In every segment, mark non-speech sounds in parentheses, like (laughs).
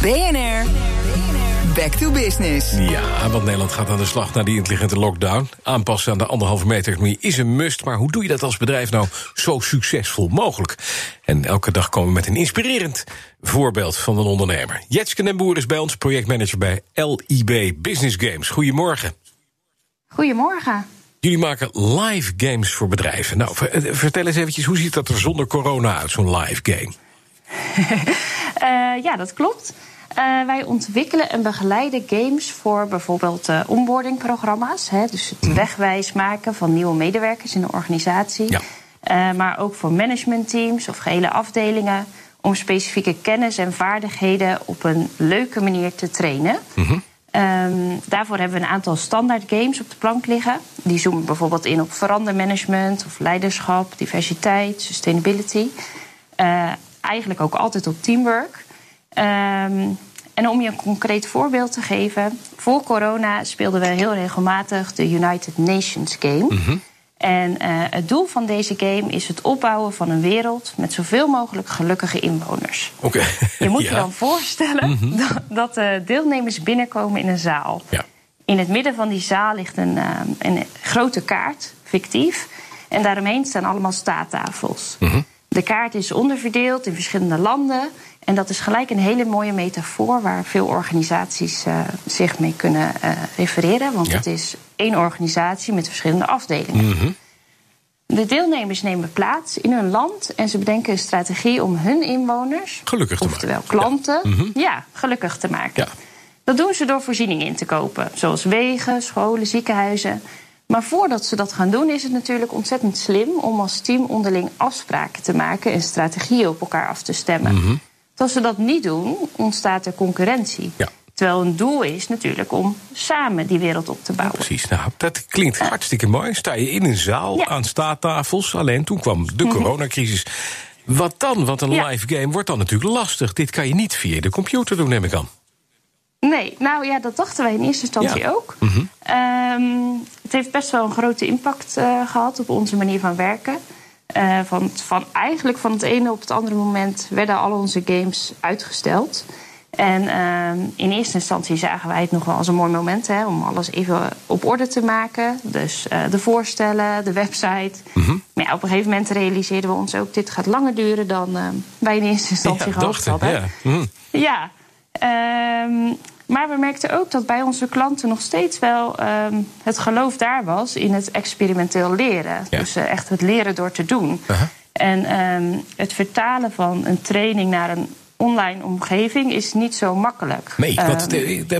BNR. Back to business. Ja, want Nederland gaat aan de slag naar die intelligente lockdown. Aanpassen aan de anderhalve meter economie is een must. Maar hoe doe je dat als bedrijf nou zo succesvol mogelijk? En elke dag komen we met een inspirerend voorbeeld van een ondernemer. Jetske den Boer is bij ons projectmanager bij LIB Business Games. Goedemorgen. Goedemorgen. Jullie maken live games voor bedrijven. Nou, vertel eens eventjes, hoe ziet dat er zonder corona uit, zo'n live game? (laughs) uh, ja, dat klopt. Uh, wij ontwikkelen en begeleiden games voor bijvoorbeeld uh, onboardingprogramma's. Hè, dus het mhm. wegwijs maken van nieuwe medewerkers in de organisatie. Ja. Uh, maar ook voor managementteams of gehele afdelingen. Om specifieke kennis en vaardigheden op een leuke manier te trainen. Mm Um, daarvoor hebben we een aantal standaard games op de plank liggen. Die zoomen bijvoorbeeld in op verandermanagement of leiderschap, diversiteit, sustainability. Eigenlijk ook altijd op teamwork. Um, en om je een concreet voorbeeld te geven. Voor corona speelden we heel regelmatig de United Nations Game. Mm En uh, het doel van deze game is het opbouwen van een wereld met zoveel mogelijk gelukkige inwoners. Oké. Je moet je dan voorstellen mm (laughs) dat, dat de deelnemers binnenkomen in een zaal. Ja. In het midden van die zaal ligt een, uh, een grote kaart, fictief. En daaromheen staan allemaal staattafels. Mm De kaart is onderverdeeld in verschillende landen. En dat is gelijk een hele mooie metafoor waar veel organisaties uh, zich mee kunnen uh, refereren. Want ja. het is één organisatie met verschillende afdelingen. Mm -hmm. De deelnemers nemen plaats in hun land en ze bedenken een strategie om hun inwoners, gelukkig te oftewel maken. klanten, ja. Mm -hmm. ja, gelukkig te maken. Ja. Dat doen ze door voorzieningen in te kopen, zoals wegen, scholen, ziekenhuizen. Maar voordat ze dat gaan doen, is het natuurlijk ontzettend slim om als team onderling afspraken te maken en strategieën op elkaar af te stemmen. Mm -hmm. Als ze dat niet doen, ontstaat er concurrentie. Ja. Terwijl een doel is natuurlijk om samen die wereld op te bouwen. Ja, precies, nou, dat klinkt hartstikke mooi. Sta je in een zaal ja. aan staattafels. Alleen toen kwam de Mhm. coronacrisis. Wat dan? Want een live game wordt dan natuurlijk lastig. Dit kan je niet via de computer doen, neem ik aan. Nee, nou ja, dat dachten wij in eerste instantie ook. Mm -hmm. um, het heeft best wel een grote impact uh, gehad op onze manier van werken. Uh, van, van, eigenlijk van het ene op het andere moment werden al onze games uitgesteld. En uh, in eerste instantie zagen wij het nog wel als een mooi moment hè, om alles even op orde te maken. Dus uh, de voorstellen, de website. Mhm. Mm -hmm. Maar ja, op een gegeven moment realiseerden we ons ook: dit gaat langer duren dan uh, wij in eerste instantie ja, hadden. Ja. Mm -hmm. ja. Um, maar we merkten ook dat bij onze klanten nog steeds wel um, het geloof daar was in het experimenteel leren. Ja. Dus uh, echt het leren door te doen. Uh -huh. En um, het vertalen van een training naar een online omgeving is niet zo makkelijk. Nee, wat,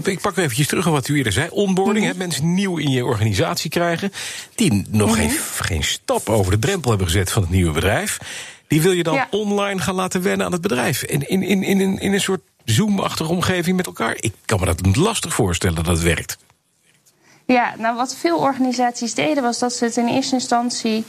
ik pak eventjes terug op wat u eerder zei. Onboarding, mm -hmm. mensen nieuw in je organisatie krijgen... die nog mm -hmm. geen, geen stap over de drempel hebben gezet van het nieuwe bedrijf... die wil je dan ja. online gaan laten wennen aan het bedrijf. In, in, in, in een soort Zoom-achtige omgeving met elkaar. Ik kan me dat lastig voorstellen dat het werkt. Ja, nou wat veel organisaties deden was dat ze het in eerste instantie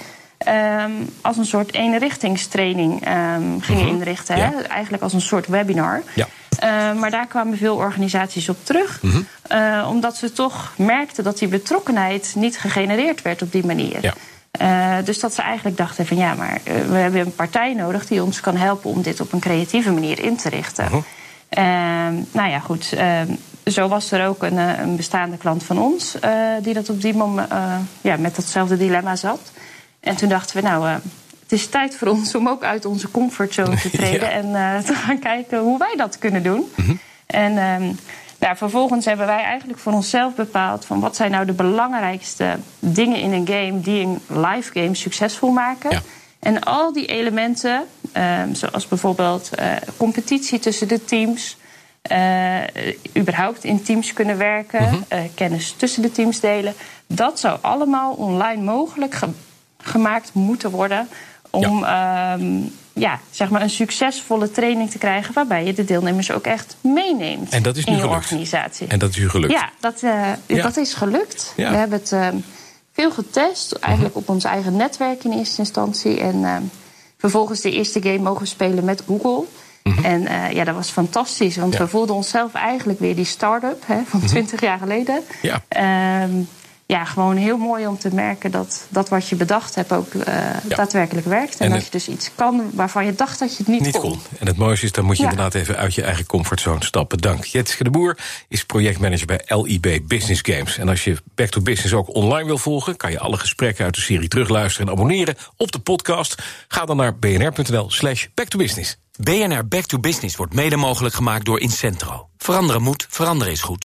um, als een soort eenrichtingstraining um, gingen Mhm. inrichten. Ja. Hè? Eigenlijk als een soort webinar. Ja. Uh, maar daar kwamen veel organisaties op terug. Mhm. Uh, omdat ze toch merkten dat die betrokkenheid niet gegenereerd werd op die manier. Ja. Uh, dus dat ze eigenlijk dachten van ja, maar uh, we hebben een partij nodig die ons kan helpen om dit op een creatieve manier in te richten. Mhm. Uh, nou ja, goed. zo was er ook een, eh, een bestaande klant van ons uh, die dat op die moment uh, ja, met datzelfde dilemma zat. En toen dachten we, nou, het is tijd voor ons om ook uit onze comfortzone te (laughs) treden ja. en te gaan kijken hoe wij dat kunnen doen. Mm -hmm. En um, nou, vervolgens hebben wij eigenlijk voor onszelf bepaald van wat zijn nou de belangrijkste dingen in een game die een live game succesvol maken. Ja. En al die elementen, um, zoals bijvoorbeeld uh, competitie tussen de teams, uh, überhaupt in teams kunnen werken, Mhm. uh, kennis tussen de teams delen, dat zou allemaal online mogelijk ge gemaakt moeten worden om ja. Um, ja, zeg maar een succesvolle training te krijgen waarbij je de deelnemers ook echt meeneemt en dat is in nu je gelukt. organisatie. En dat is u gelukt. Ja, dat, uh, ja. dat is gelukt. Ja. We hebben het uh, veel getest, eigenlijk -hmm. op ons eigen netwerk in eerste instantie. En vervolgens de eerste game mogen spelen met Google. Mm -hmm. En uh, ja, dat was fantastisch, want Ja. we voelden onszelf eigenlijk weer die start-up hè, van 20 jaar geleden. Ja. Ehm, ja, gewoon heel mooi om te merken dat, dat wat je bedacht hebt ook uh, daadwerkelijk werkt. En, dat je dus iets kan waarvan je dacht dat je het niet, niet kon. En het mooiste is, dan moet je inderdaad even uit je eigen comfortzone stappen. Dank. Jetske de Boer is projectmanager bij LIB Business Games. En als je Back to Business ook online wil volgen, kan je alle gesprekken uit de serie terugluisteren en abonneren op de podcast. Ga dan naar bnr.nl slash back to business. BNR Back to Business wordt mede mogelijk gemaakt door Incentro. Veranderen moet, veranderen is goed.